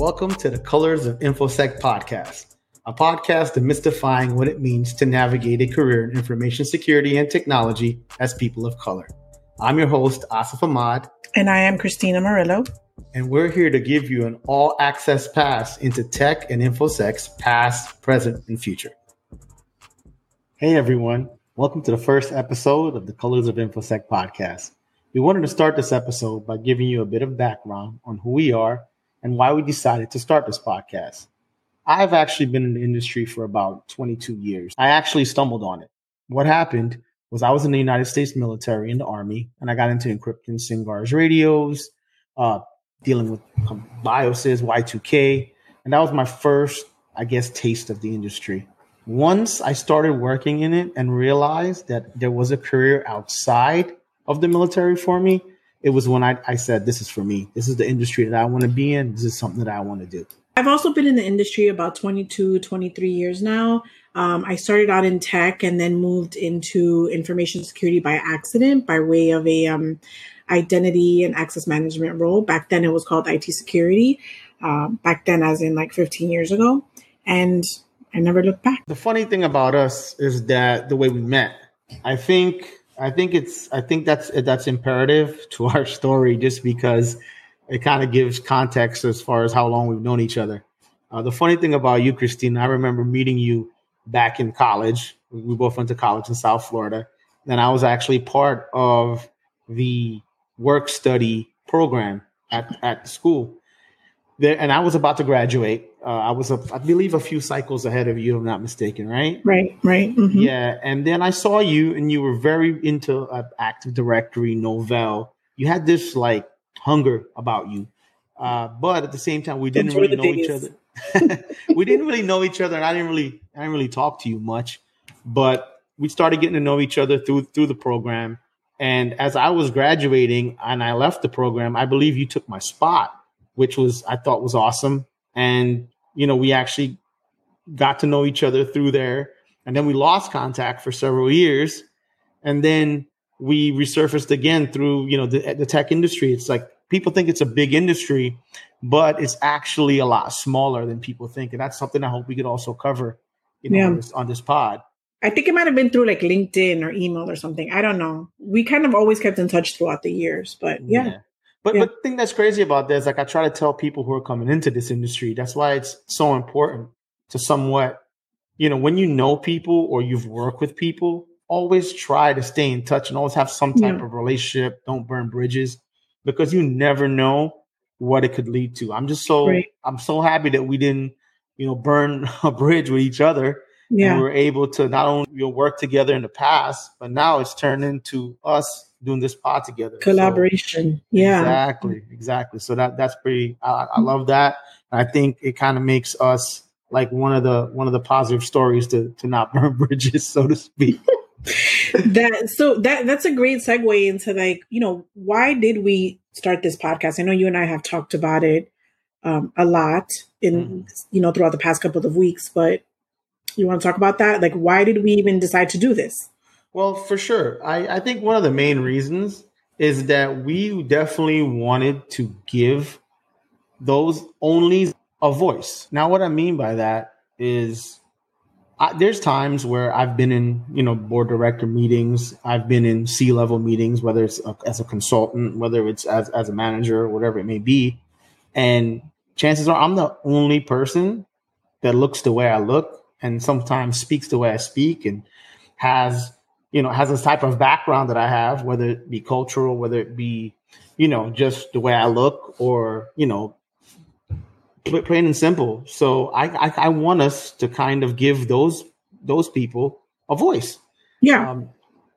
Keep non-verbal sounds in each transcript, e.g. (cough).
Welcome to the Colors of InfoSec podcast, a podcast demystifying what it means to navigate a career in information security and technology as people of color. I'm your host, Asif Ahmad. And I am Christina Murillo. And we're here to give you an all access pass into tech and InfoSec's past, present, and future. Hey, everyone. Welcome to the first episode of the Colors of InfoSec podcast. We wanted to start this episode by giving you a bit of background on who we are and why we decided to start this podcast. I've actually been in the industry for about 22 years. I actually stumbled on it. What happened was I was in the United States military in the army and I got into encrypting SINCGARS radios, uh, dealing with BIOSes, Y2K. And that was my first, I guess, taste of the industry. Once I started working in it and realized that there was a career outside of the military for me, it was when I, I said, This is for me. This is the industry that I want to be in. This is something that I want to do. I've also been in the industry about 22, 23 years now. Um, I started out in tech and then moved into information security by accident by way of a um, identity and access management role. Back then, it was called IT security. Um, back then, as in like 15 years ago, and I never looked back. The funny thing about us is that the way we met. I think I think it's I think that's that's imperative (laughs) to our story just because it kind of gives context as far as how long we've known each other. Uh, the funny thing about you, Christine, I remember meeting you back in college. We both went to college in South Florida. Then I was actually part of the work study program at, at school. There, and I was about to graduate. Uh, I was, a, I believe, a few cycles ahead of you, if I'm not mistaken, right? Right, right. Mm-hmm. Yeah. And then I saw you, and you were very into uh, Active Directory, Novell. You had this like hunger about you. Uh, but at the same time, we didn't really know days. each other. (laughs) we didn't really know each other, and I didn't really, I didn't really talk to you much. But we started getting to know each other through through the program. And as I was graduating and I left the program, I believe you took my spot, which was I thought was awesome. And you know, we actually got to know each other through there, and then we lost contact for several years, and then we resurfaced again through you know the, the tech industry. It's like people think it's a big industry, but it's actually a lot smaller than people think, and that's something I hope we could also cover, you know, yeah. on, this, on this pod. I think it might have been through like LinkedIn or email or something. I don't know. We kind of always kept in touch throughout the years, but yeah. yeah. But yeah. but the thing that's crazy about this, like I try to tell people who are coming into this industry, that's why it's so important to somewhat, you know, when you know people or you've worked with people, always try to stay in touch and always have some type yeah. of relationship. Don't burn bridges because you never know what it could lead to. I'm just so right. I'm so happy that we didn't, you know, burn (laughs) a bridge with each other. Yeah. And we are able to not only you know, work together in the past, but now it's turned into us doing this pod together. Collaboration. So, yeah. Exactly. Exactly. So that that's pretty I, I love that. I think it kind of makes us like one of the one of the positive stories to to not (laughs) burn bridges, so to speak (laughs) that so that that's a great segue into like you know why did we start this podcast i know you and i have talked about it um, a lot in mm-hmm. you know throughout the past couple of weeks but you want to talk about that like why did we even decide to do this well for sure i i think one of the main reasons is that we definitely wanted to give those only a voice now what i mean by that is I, there's times where I've been in, you know, board director meetings. I've been in C level meetings, whether it's a, as a consultant, whether it's as, as a manager, whatever it may be. And chances are I'm the only person that looks the way I look and sometimes speaks the way I speak and has, you know, has this type of background that I have, whether it be cultural, whether it be, you know, just the way I look or, you know, plain and simple. So I, I, I want us to kind of give those those people a voice. Yeah. Um,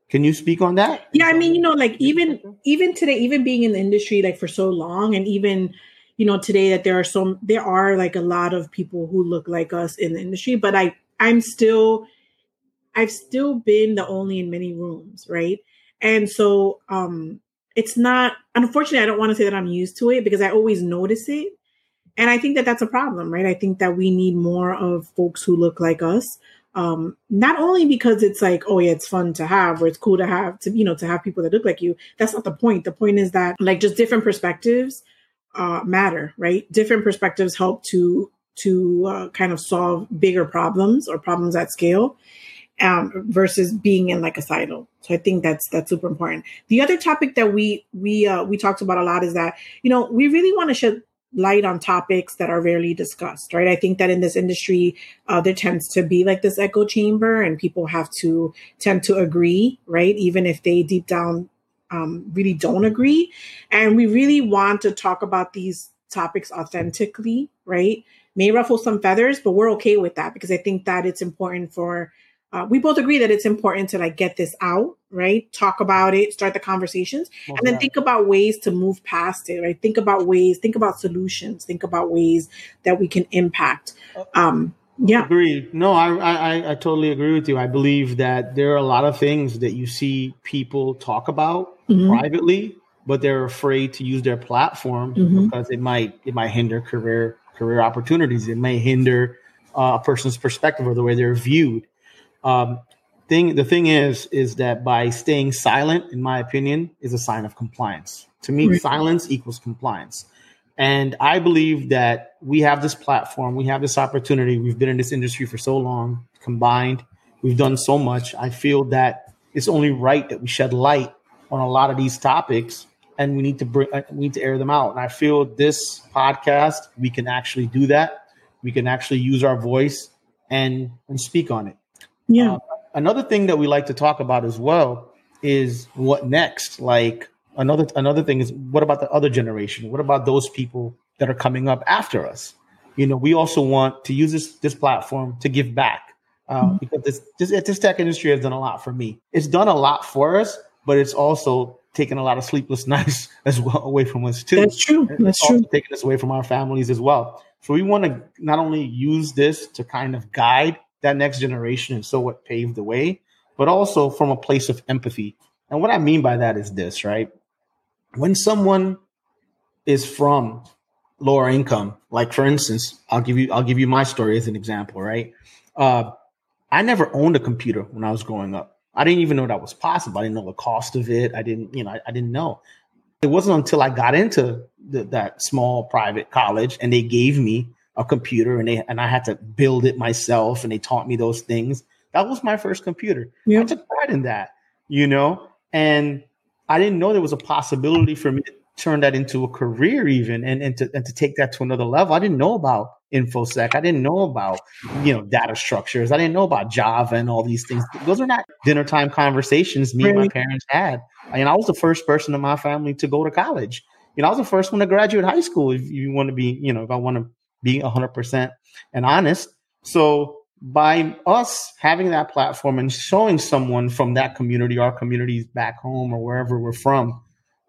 can you speak on that? Yeah, I mean, you know, like even even today, even being in the industry like for so long, and even you know today that there are some there are like a lot of people who look like us in the industry, but I I'm still I've still been the only in many rooms, right? And so um it's not unfortunately I don't want to say that I'm used to it because I always notice it and I think that that's a problem, right? I think that we need more of folks who look like us. Um, not only because it's like, oh yeah, it's fun to have, or it's cool to have to, you know, to have people that look like you. That's not the point. The point is that like just different perspectives uh, matter, right? Different perspectives help to to uh, kind of solve bigger problems or problems at scale um, versus being in like a silo. So I think that's that's super important. The other topic that we we uh, we talked about a lot is that you know we really want to shed light on topics that are rarely discussed, right? I think that in this industry, uh, there tends to be like this echo chamber, and people have to tend to agree, right? Even if they deep down um, really don't agree. And we really want to talk about these topics authentically, right? May ruffle some feathers, but we're okay with that because I think that it's important for, uh, we both agree that it's important to like get this out, right? Talk about it, start the conversations, and then yeah. think about ways to move past it, right? Think about ways, think about solutions, think about ways that we can impact. Uh, um, yeah. Agree. No, I, I, I totally agree with you. I believe that there are a lot of things that you see people talk about mm-hmm. privately, but they're afraid to use their platform mm-hmm. because it might it might hinder career career opportunities. It may hinder uh, a person's perspective or the way they're viewed. Um, thing the thing is is that by staying silent, in my opinion, is a sign of compliance. To me, right. silence equals compliance. And I believe that we have this platform, we have this opportunity. We've been in this industry for so long, combined, we've done so much. I feel that it's only right that we shed light on a lot of these topics and we need to bring uh, we need to air them out. And I feel this podcast, we can actually do that. We can actually use our voice and and speak on it. Yeah. Uh, another thing that we like to talk about as well is what next. Like another another thing is what about the other generation? What about those people that are coming up after us? You know, we also want to use this this platform to give back uh, mm-hmm. because this, this this tech industry has done a lot for me. It's done a lot for us, but it's also taken a lot of sleepless (laughs) nights as well away from us too. That's true. That's true. Taking us away from our families as well. So we want to not only use this to kind of guide that next generation and so what paved the way, but also from a place of empathy. And what I mean by that is this, right? when someone is from lower income, like for instance, I'll give you I'll give you my story as an example, right? Uh, I never owned a computer when I was growing up. I didn't even know that was possible. I didn't know the cost of it. I didn't, you know, I, I didn't know. It wasn't until I got into the, that small private college and they gave me a computer and they and I had to build it myself and they taught me those things. That was my first computer. I took pride in that, you know, and I didn't know there was a possibility for me to turn that into a career even and, and to and to take that to another level. I didn't know about infosec. I didn't know about, you know, data structures. I didn't know about Java and all these things. Those are not dinner time conversations me and my parents had. I mean, I was the first person in my family to go to college. You know, I was the first one to graduate high school. If you want to be, you know, if I want to be 100% and honest. So by us having that platform and showing someone from that community, our communities back home or wherever we're from,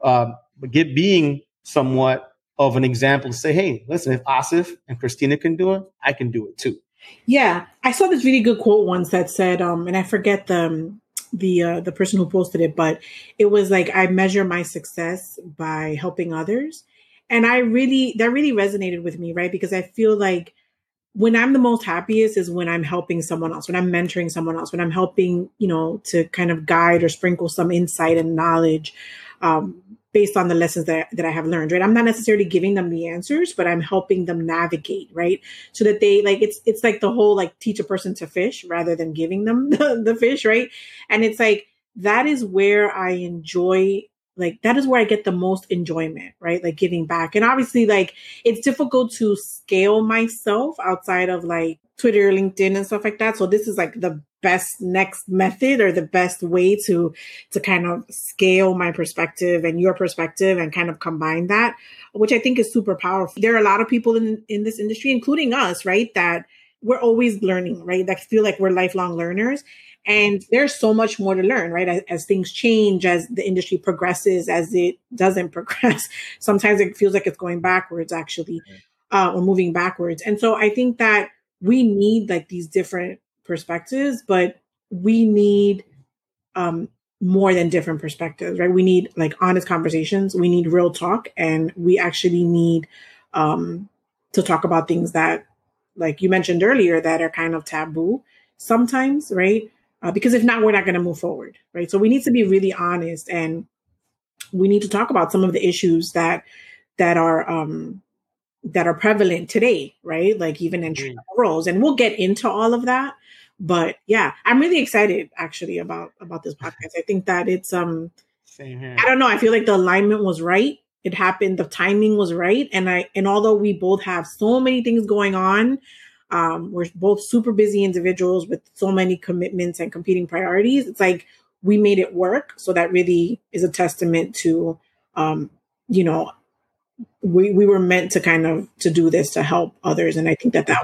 uh, get being somewhat of an example to say, hey, listen, if Asif and Christina can do it, I can do it too. Yeah, I saw this really good quote once that said, um, and I forget the um, the uh, the person who posted it, but it was like I measure my success by helping others, and I really that really resonated with me, right? Because I feel like when I'm the most happiest is when I'm helping someone else, when I'm mentoring someone else, when I'm helping, you know, to kind of guide or sprinkle some insight and knowledge um, based on the lessons that, that I have learned, right? I'm not necessarily giving them the answers, but I'm helping them navigate, right? So that they like, it's, it's like the whole like teach a person to fish rather than giving them (laughs) the, the fish, right? And it's like, that is where I enjoy like that is where I get the most enjoyment, right? Like giving back. And obviously, like it's difficult to scale myself outside of like Twitter, LinkedIn, and stuff like that. So this is like the best next method or the best way to to kind of scale my perspective and your perspective and kind of combine that, which I think is super powerful. There are a lot of people in in this industry, including us, right, that we're always learning, right? That feel like we're lifelong learners. And there's so much more to learn, right? As, as, things change, as the industry progresses, as it doesn't (laughs) progress, sometimes it feels like it's going backwards, actually, uh, or moving backwards. And so I think that we need like these different perspectives, but we need um, more than different perspectives, right? We need like honest conversations. We need real talk, and we actually need um, to talk about things that, like you mentioned earlier, that are kind of taboo sometimes, right? uh, because if not, we're not going to move forward, right? So we need to be really honest and we need to talk about some of the issues that that are um that are prevalent today, right? Like even in mm. roles, and we'll get into all of that. But yeah, I'm really excited actually about about this (laughs) podcast. I think that it's um, Same here. I don't know. I feel like the alignment was right. It happened. The timing was right, and I and although we both have so many things going on, um, we're both super busy individuals with so many commitments and competing priorities. It's like we made it work. So that really is a testament to, um, you know, we we were meant to kind of to do this to help others, and I think that that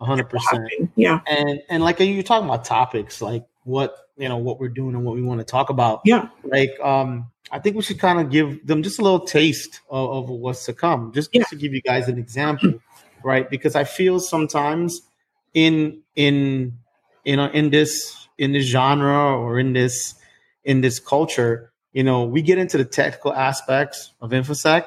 hundred percent, yeah. And and like you're talking about topics like what you know what we're doing and what we want to talk about. Yeah, like um, I think we should kind of give them just a little taste of, of what's to come, just, yeah. to give you guys an example, right? Because I feel sometimes in in you know in this in this genre or in this in this culture, you know, we get into the technical aspects of infosec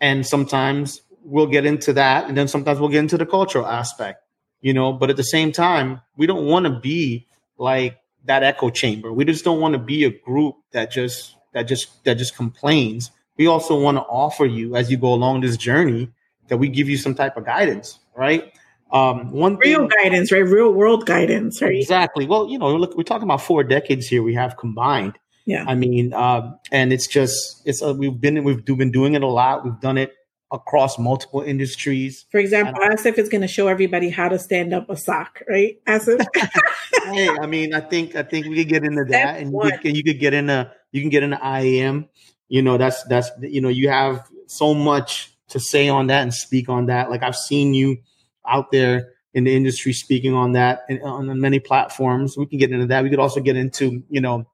and sometimes we'll get into that and then sometimes we'll get into the cultural aspect you know but at the same time we don't want to be like that echo chamber we just don't want to be a group that just that just that just complains we also want to offer you as you go along this journey that we give you some type of guidance right um, one real thing, guidance, right? Real world guidance, right? Exactly. Well, you know, look, we're talking about four decades here. We have combined. Yeah. I mean, um, and it's just it's uh, we've been we've been doing it a lot. We've done it across multiple industries. For example, and, Asif is going to show everybody how to stand up a SOC, right? Asif. (laughs) hey, I mean, I think I think we could get into that, and you could, you could get into you can get into IAM. You know, that's that's you know you have so much to say on that and speak on that. Like I've seen you out there in the industry speaking on that and on many platforms. We can get into that. We could also get into you know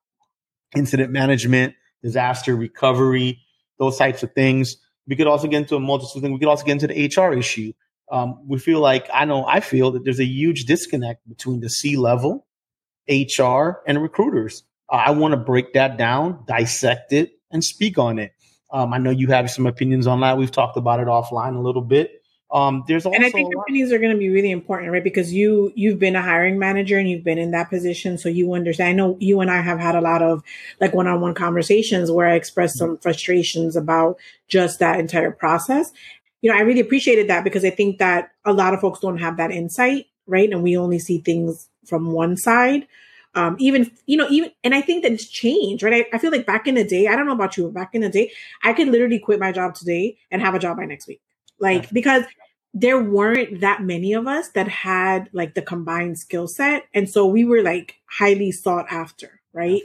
incident management, disaster recovery, those types of things. We could also get into a multitude of things. We could also get into the HR issue. Um, we feel like I know I feel that there's a huge disconnect between the C level, HR, and recruiters. Uh, I want to break that down, dissect it, and speak on it. Um, I know you have some opinions on that. We've talked about it offline a little bit. Um, there's also and I think companies are going to be really important, right? Because you you've been a hiring manager and you've been in that position, so you understand. I know you and I have had a lot of like one-on-one conversations where I expressed some frustrations about just that entire process. You know, I really appreciated that because I think that a lot of folks don't have that insight, right? And we only see things from one side. Um, even you know, even and I think that it's changed, right? I, I feel like back in the day, I don't know about you, but back in the day, I could literally quit my job today and have a job by next week like because there weren't that many of us that had like the combined skill set and so we were like highly sought after right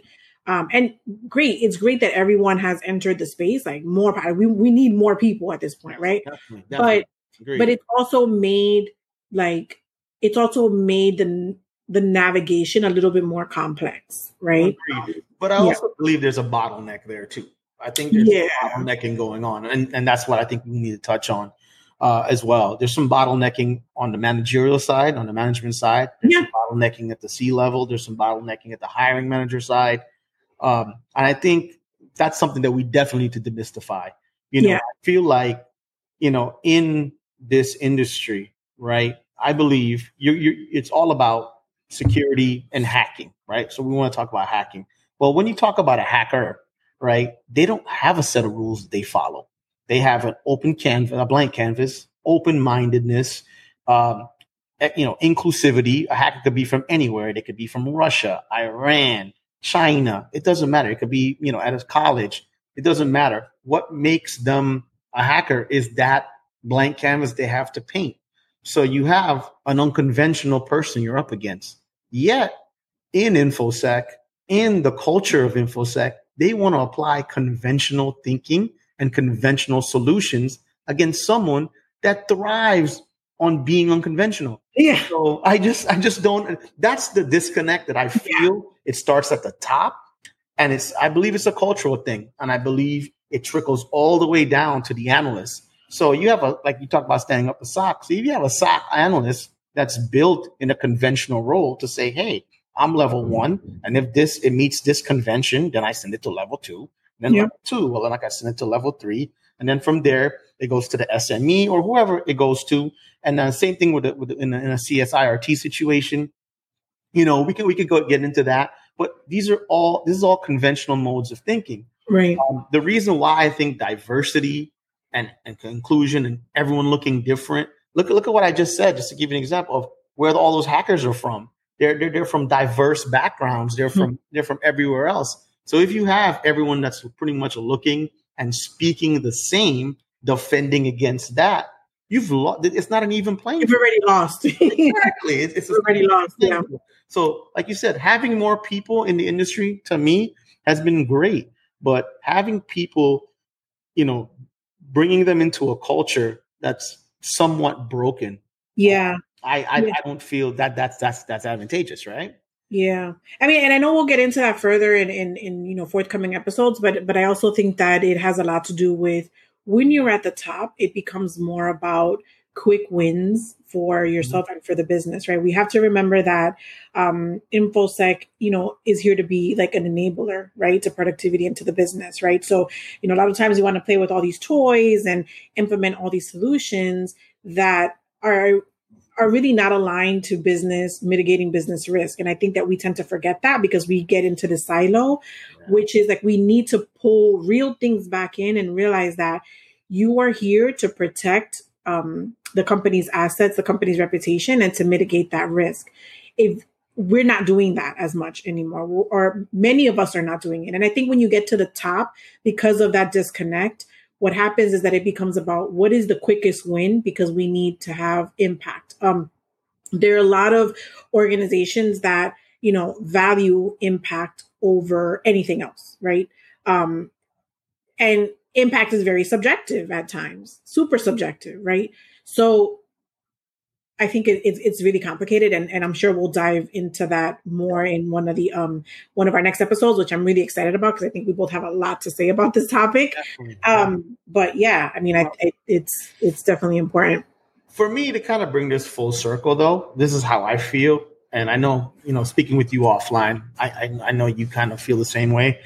um and great it's great that everyone has entered the space like more we, we need more people at this point right definitely, definitely. but Agreed. but it's also made like it's also made the the navigation a little bit more complex right but i also yeah. believe there's a bottleneck there too i think there's yeah. bottlenecking going on and and that's what i think we need to touch on uh, as well. There's some bottlenecking on the managerial side, on the management side. There's yeah. bottlenecking at the C level. There's some bottlenecking at the hiring manager side. Um, and I think that's something that we definitely need to demystify. You know, yeah. I feel like, you know, in this industry, right? I believe you you it's all about security and hacking, right? So we want to talk about hacking. Well, when you talk about a hacker, right, they don't have a set of rules that they follow. They have an open canvas, a blank canvas, open mindedness, um, eh, you know, inclusivity. A hacker could be from anywhere. They could be from Russia, Iran, China. It doesn't matter. It could be, you know, at a college. It doesn't matter. What makes them a hacker is that blank canvas they have to paint. So you have an unconventional person you're up against. Yet in InfoSec, in the culture of InfoSec, they want to apply conventional thinking and conventional solutions against someone that thrives on being unconventional. Yeah. So I just I just don't that's the disconnect that I feel. Yeah. It starts at the top and it's I believe it's a cultural thing and I believe it trickles all the way down to the analysts. So you have a like you talk about standing up a SOC. So if you have a SOC analyst that's built in a conventional role to say, hey, I'm level mm-hmm. one, and if this it meets this convention, then I send it to level two. Then yep. level two, well, then like I send it to level three. And then from there, it goes to the SME or whoever it goes to. And then same thing with, the, with the, in, a, in a CSIRT situation. You know, we can we could go get into that, but these are all this is all conventional modes of thinking. Right. Um, the reason why I think diversity and, and inclusion and everyone looking different. Look at look at what I just said, just to give you an example of where all those hackers are from. They're they're, they're from diverse backgrounds. They're from mm-hmm. they're from everywhere else. So if you have everyone that's pretty much looking and speaking the same, defending against that, you've lost. It's not an even playing. You've already lost. (laughs) exactly. It's, it's already lost. Yeah. So, like you said, having more people in the industry to me has been great, but having people, you know, bringing them into a culture that's somewhat broken. Yeah. I I, yeah. I don't feel that that's that's that's advantageous, right? Yeah. I mean, and I know we'll get into that further in, in, in, you know, forthcoming episodes, but, but I also think that it has a lot to do with when you're at the top, it becomes more about quick wins for mm-hmm. yourself mm-hmm. and for the business, right? We have to remember that um, InfoSec, you know, is here to be like an enabler, right, to productivity and to the business, right? So, you know, a lot of times you want to play with all these toys and implement all these solutions that are are really not aligned to business mitigating business risk. And i think that we tend to forget that because we get into the silo which is like we need to pull real things back in and realize that you are here to protect um, the company's assets the company's reputation and to mitigate that risk. If we're not doing that as much anymore or many of us are not doing it. And i think when you get to the top because of that disconnect what happens is that it becomes about what is the quickest win because we need to have impact. Um, there are a lot of organizations that you know value impact over anything else, right? Um, and impact is very subjective at times, super subjective, right? So I think it, it's it's really complicated, and, and I'm sure we'll dive into that more in one of the um one of our next episodes, which I'm really excited about because I think we both have a lot to say about this topic. Um, but yeah, I mean, I, I, it's it's definitely important. For me to kind of bring this full circle, though, this is how I feel, and I know you know speaking with you offline, I, I, I know you kind of feel the same way.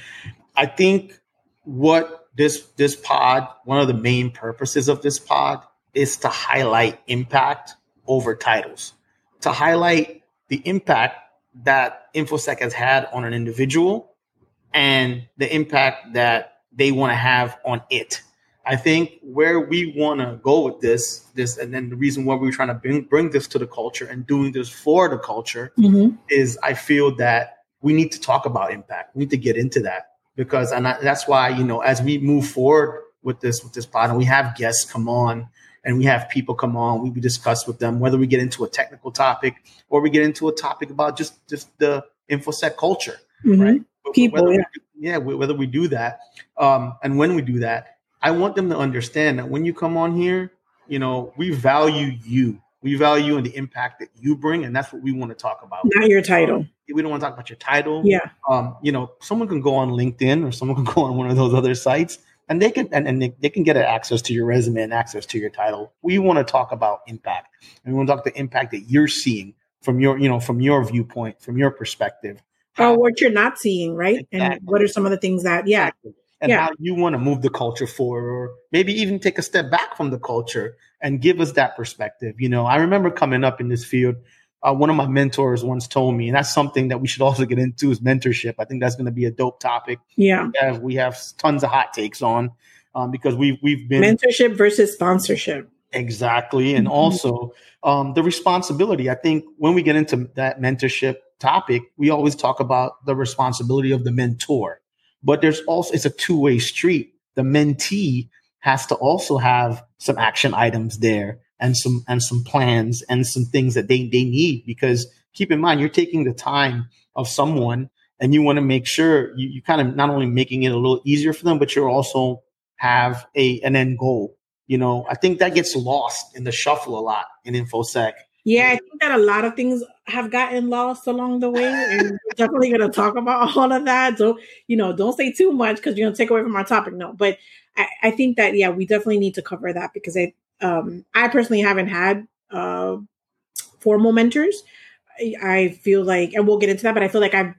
I think what this this pod, one of the main purposes of this pod, is to highlight impact over titles. To highlight the impact that infosec has had on an individual and the impact that they want to have on it. I think where we want to go with this this and then the reason why we're trying to bring, bring this to the culture and doing this for the culture mm-hmm. is i feel that we need to talk about impact. We need to get into that because and I, that's why you know as we move forward with this with this pod and we have guests come on and we have people come on. We, discuss with them whether we get into a technical topic or we get into a topic about just just the infosec culture, mm-hmm. right? People, whether yeah. We, yeah, whether we do that, um, and when we do that, I want them to understand that when you come on here, you know, we value you. We value and the impact that you bring, and that's what we want to talk about. Not your title. Um, we don't want to talk about your title. Yeah. Um, you know, someone can go on LinkedIn or someone (laughs) can go on one of those other sites and they can and, and they, they, can get access to your resume and access to your title. We want to talk about impact, and we want to talk the impact that you're seeing from your you know from your viewpoint, from your perspective. Oh, what you're not seeing, right? Exactly. And what are some of the things that, yeah, and yeah. how you want to move the culture forward, or maybe even take a step back from the culture and give us that perspective. You know, I remember coming up in this field uh, one of my mentors once told me, and that's something that we should also get into is mentorship. I think that's going to be a dope topic. Yeah, we have, we have tons of hot takes on um, because we've we've been mentorship versus sponsorship. Exactly, and mm-hmm. also um, the responsibility. I think when we get into that mentorship topic, we always talk about the responsibility of the mentor, but there's also it's a two way street. The mentee has to also have some action items there and some and some plans and some things that they they need because keep in mind you're taking the time of someone and you want to make sure you, you kind of not only making it a little easier for them but you're also have a an end goal you know? I think that gets lost in the shuffle a lot in infosec. Yeah i think that a lot of things have gotten lost along the way and (laughs) we're definitely going to talk about (laughs) all of that. So you know don't say too much because you're going to take away from our topic no. But I, I think that yeah we definitely need to cover that because i um, I personally haven't had uh, formal mentors. I, feel like, and we'll get into that, but I feel like I've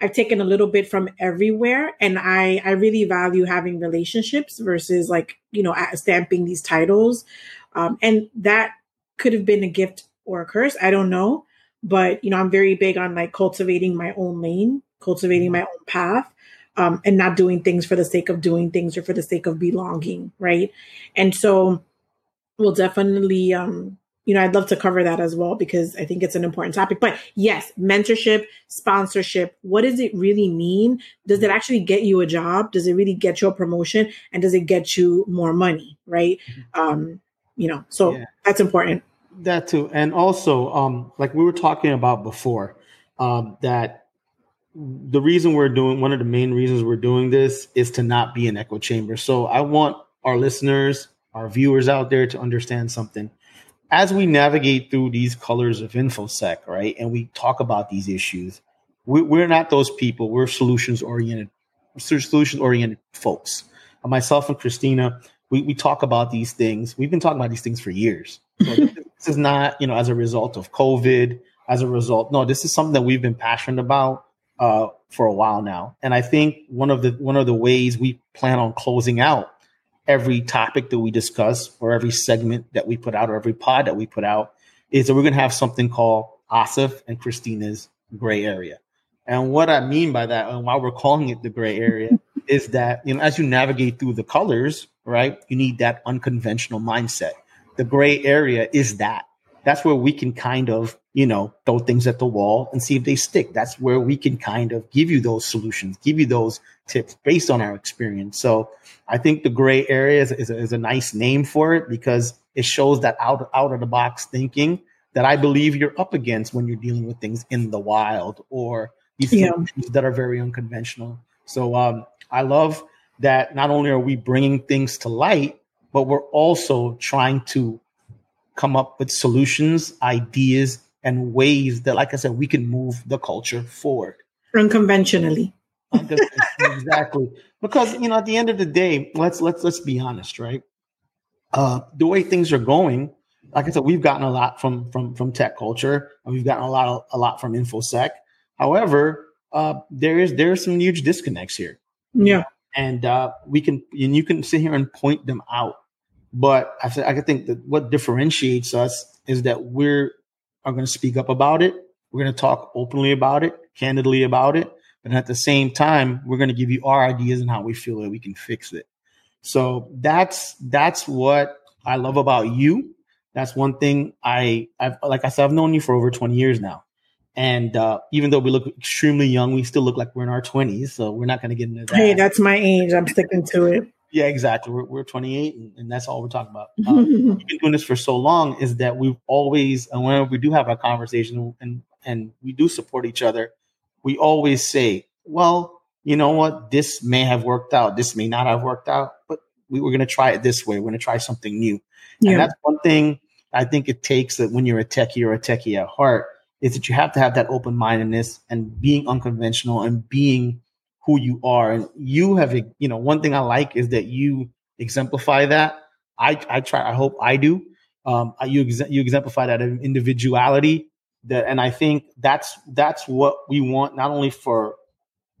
I've taken a little bit from everywhere, and I I really value having relationships versus like you know stamping these titles, um, and that could have been a gift or a curse. I don't know, but you know I'm very big on like cultivating my own lane, cultivating my own path. um, and not doing things for the sake of doing things or for the sake of belonging, right? And so we'll definitely um, you know, I'd love to cover that as well because I think it's an important topic. But yes, mentorship, sponsorship, what does it really mean? Does it actually get you a job? Does it really get you a promotion? And does it get you more money? Right. Mm-hmm. Um, you know, so yeah. that's important. That too. And also, um, like we were talking about before, um, that the reason we're doing one of the main reasons we're doing this is to not be an echo chamber. So I want our listeners, our viewers out there to understand something as we navigate through these colors of infosec, right, and we talk about these issues, we, we're not those people. We're solutions oriented, solutions oriented folks. Uh, myself and Christina, we, we talk about these things. We've been talking about these things for years. So this, (laughs) this is not, you know, as a result of COVID, as a result. No, this is something that we've been passionate about uh, for a while now. And I think one of the one of the ways we plan on closing out every topic that we discuss or every segment that we put out or every pod that we put out is that we're going to have something called Asif and Christina's gray area. And what I mean by that, and why we're calling it the gray area, (laughs) is that you know as you navigate through the colors, right? You need that unconventional mindset. The gray area is that. That's where we can kind of you know throw things at the wall and see if they stick. That's where we can kind of give you those solutions, give you those tips based on our experience. So I think the gray area is, is, a, is a nice name for it because it shows that out, out of the box thinking that I believe you're up against when you're dealing with things in the wild or these yeah. that are very unconventional. So um, I love that not only are we bringing things to light, but we're also trying to come up with solutions, ideas, and ways that, like I said, we can move the culture forward. Unconventionally (laughs) exactly. Because you know, at the end of the day, let's let's let's be honest, right? Uh, the way things are going, like I said, we've gotten a lot from from from tech culture, and we've gotten a lot of, a lot from infosec. However, uh, there is there are some huge disconnects here. Yeah, and uh, we can and you can sit here and point them out. But I th- I think that what differentiates us is that we're are going to speak up about it. We're going to talk openly about it, candidly about it, But at the same time, we're going to give you our ideas and how we feel that we can fix it. So that's that's what I love about you. That's one thing I I've like I said I've known you for over 20 years now. And uh, even though we look extremely young, we still look like we're in our 20s. So we're not going to get into that. Hey, that's my age. I'm sticking to it. Yeah, exactly. We're, we're 28, and, and, that's all we're talking about. Um, (laughs) we've been doing this for so long is that we've always, and whenever we do have our conversation and and we do support each other, we always say, well, you know what? This may have worked out. This may not have worked out, but we were going to try it this way. We're going to try something new. Yeah. And that's one thing I think it takes that when you're a techie or a techie at heart is that you have to have that open mindedness and being unconventional and being who you are. And you have, you know, one thing I like is that you exemplify that. I, I try, I hope I do. Um, you, ex- you exemplify that individuality that, and I think that's, that's what we want, not only for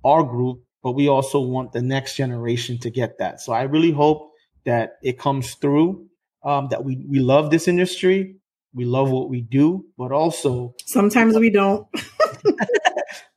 our group, but we also want the next generation to get that. So I really hope that it comes through. Um, that we we love this industry, we love what we do, but also sometimes we don't. (laughs)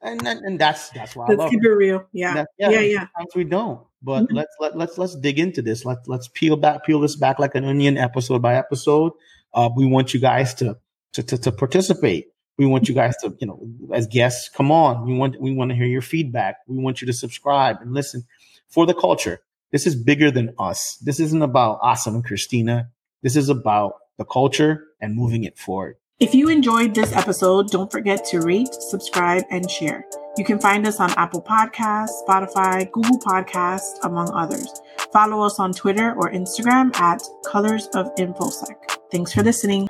and, and, and that's that's why let's I love keep it, it real. Yeah, that, yeah, yeah, yeah. Sometimes we don't, but mm-hmm. let's let let's let's dig into this. Let's let's peel back peel this back like an onion, episode by episode. Uh, we want you guys to to to, to participate. We want you guys to, you know, as guests, come on. We want we want to hear your feedback. We want you to subscribe and listen for the culture. This is bigger than us. This isn't about Asif and Christina. This is about the culture and moving it forward. If you enjoyed this episode, don't forget to rate, subscribe, and share. You can find us on Apple Podcasts, Spotify, Google Podcasts, among others. Follow us on Twitter or Instagram at Colors of InfoSec. Thanks for listening.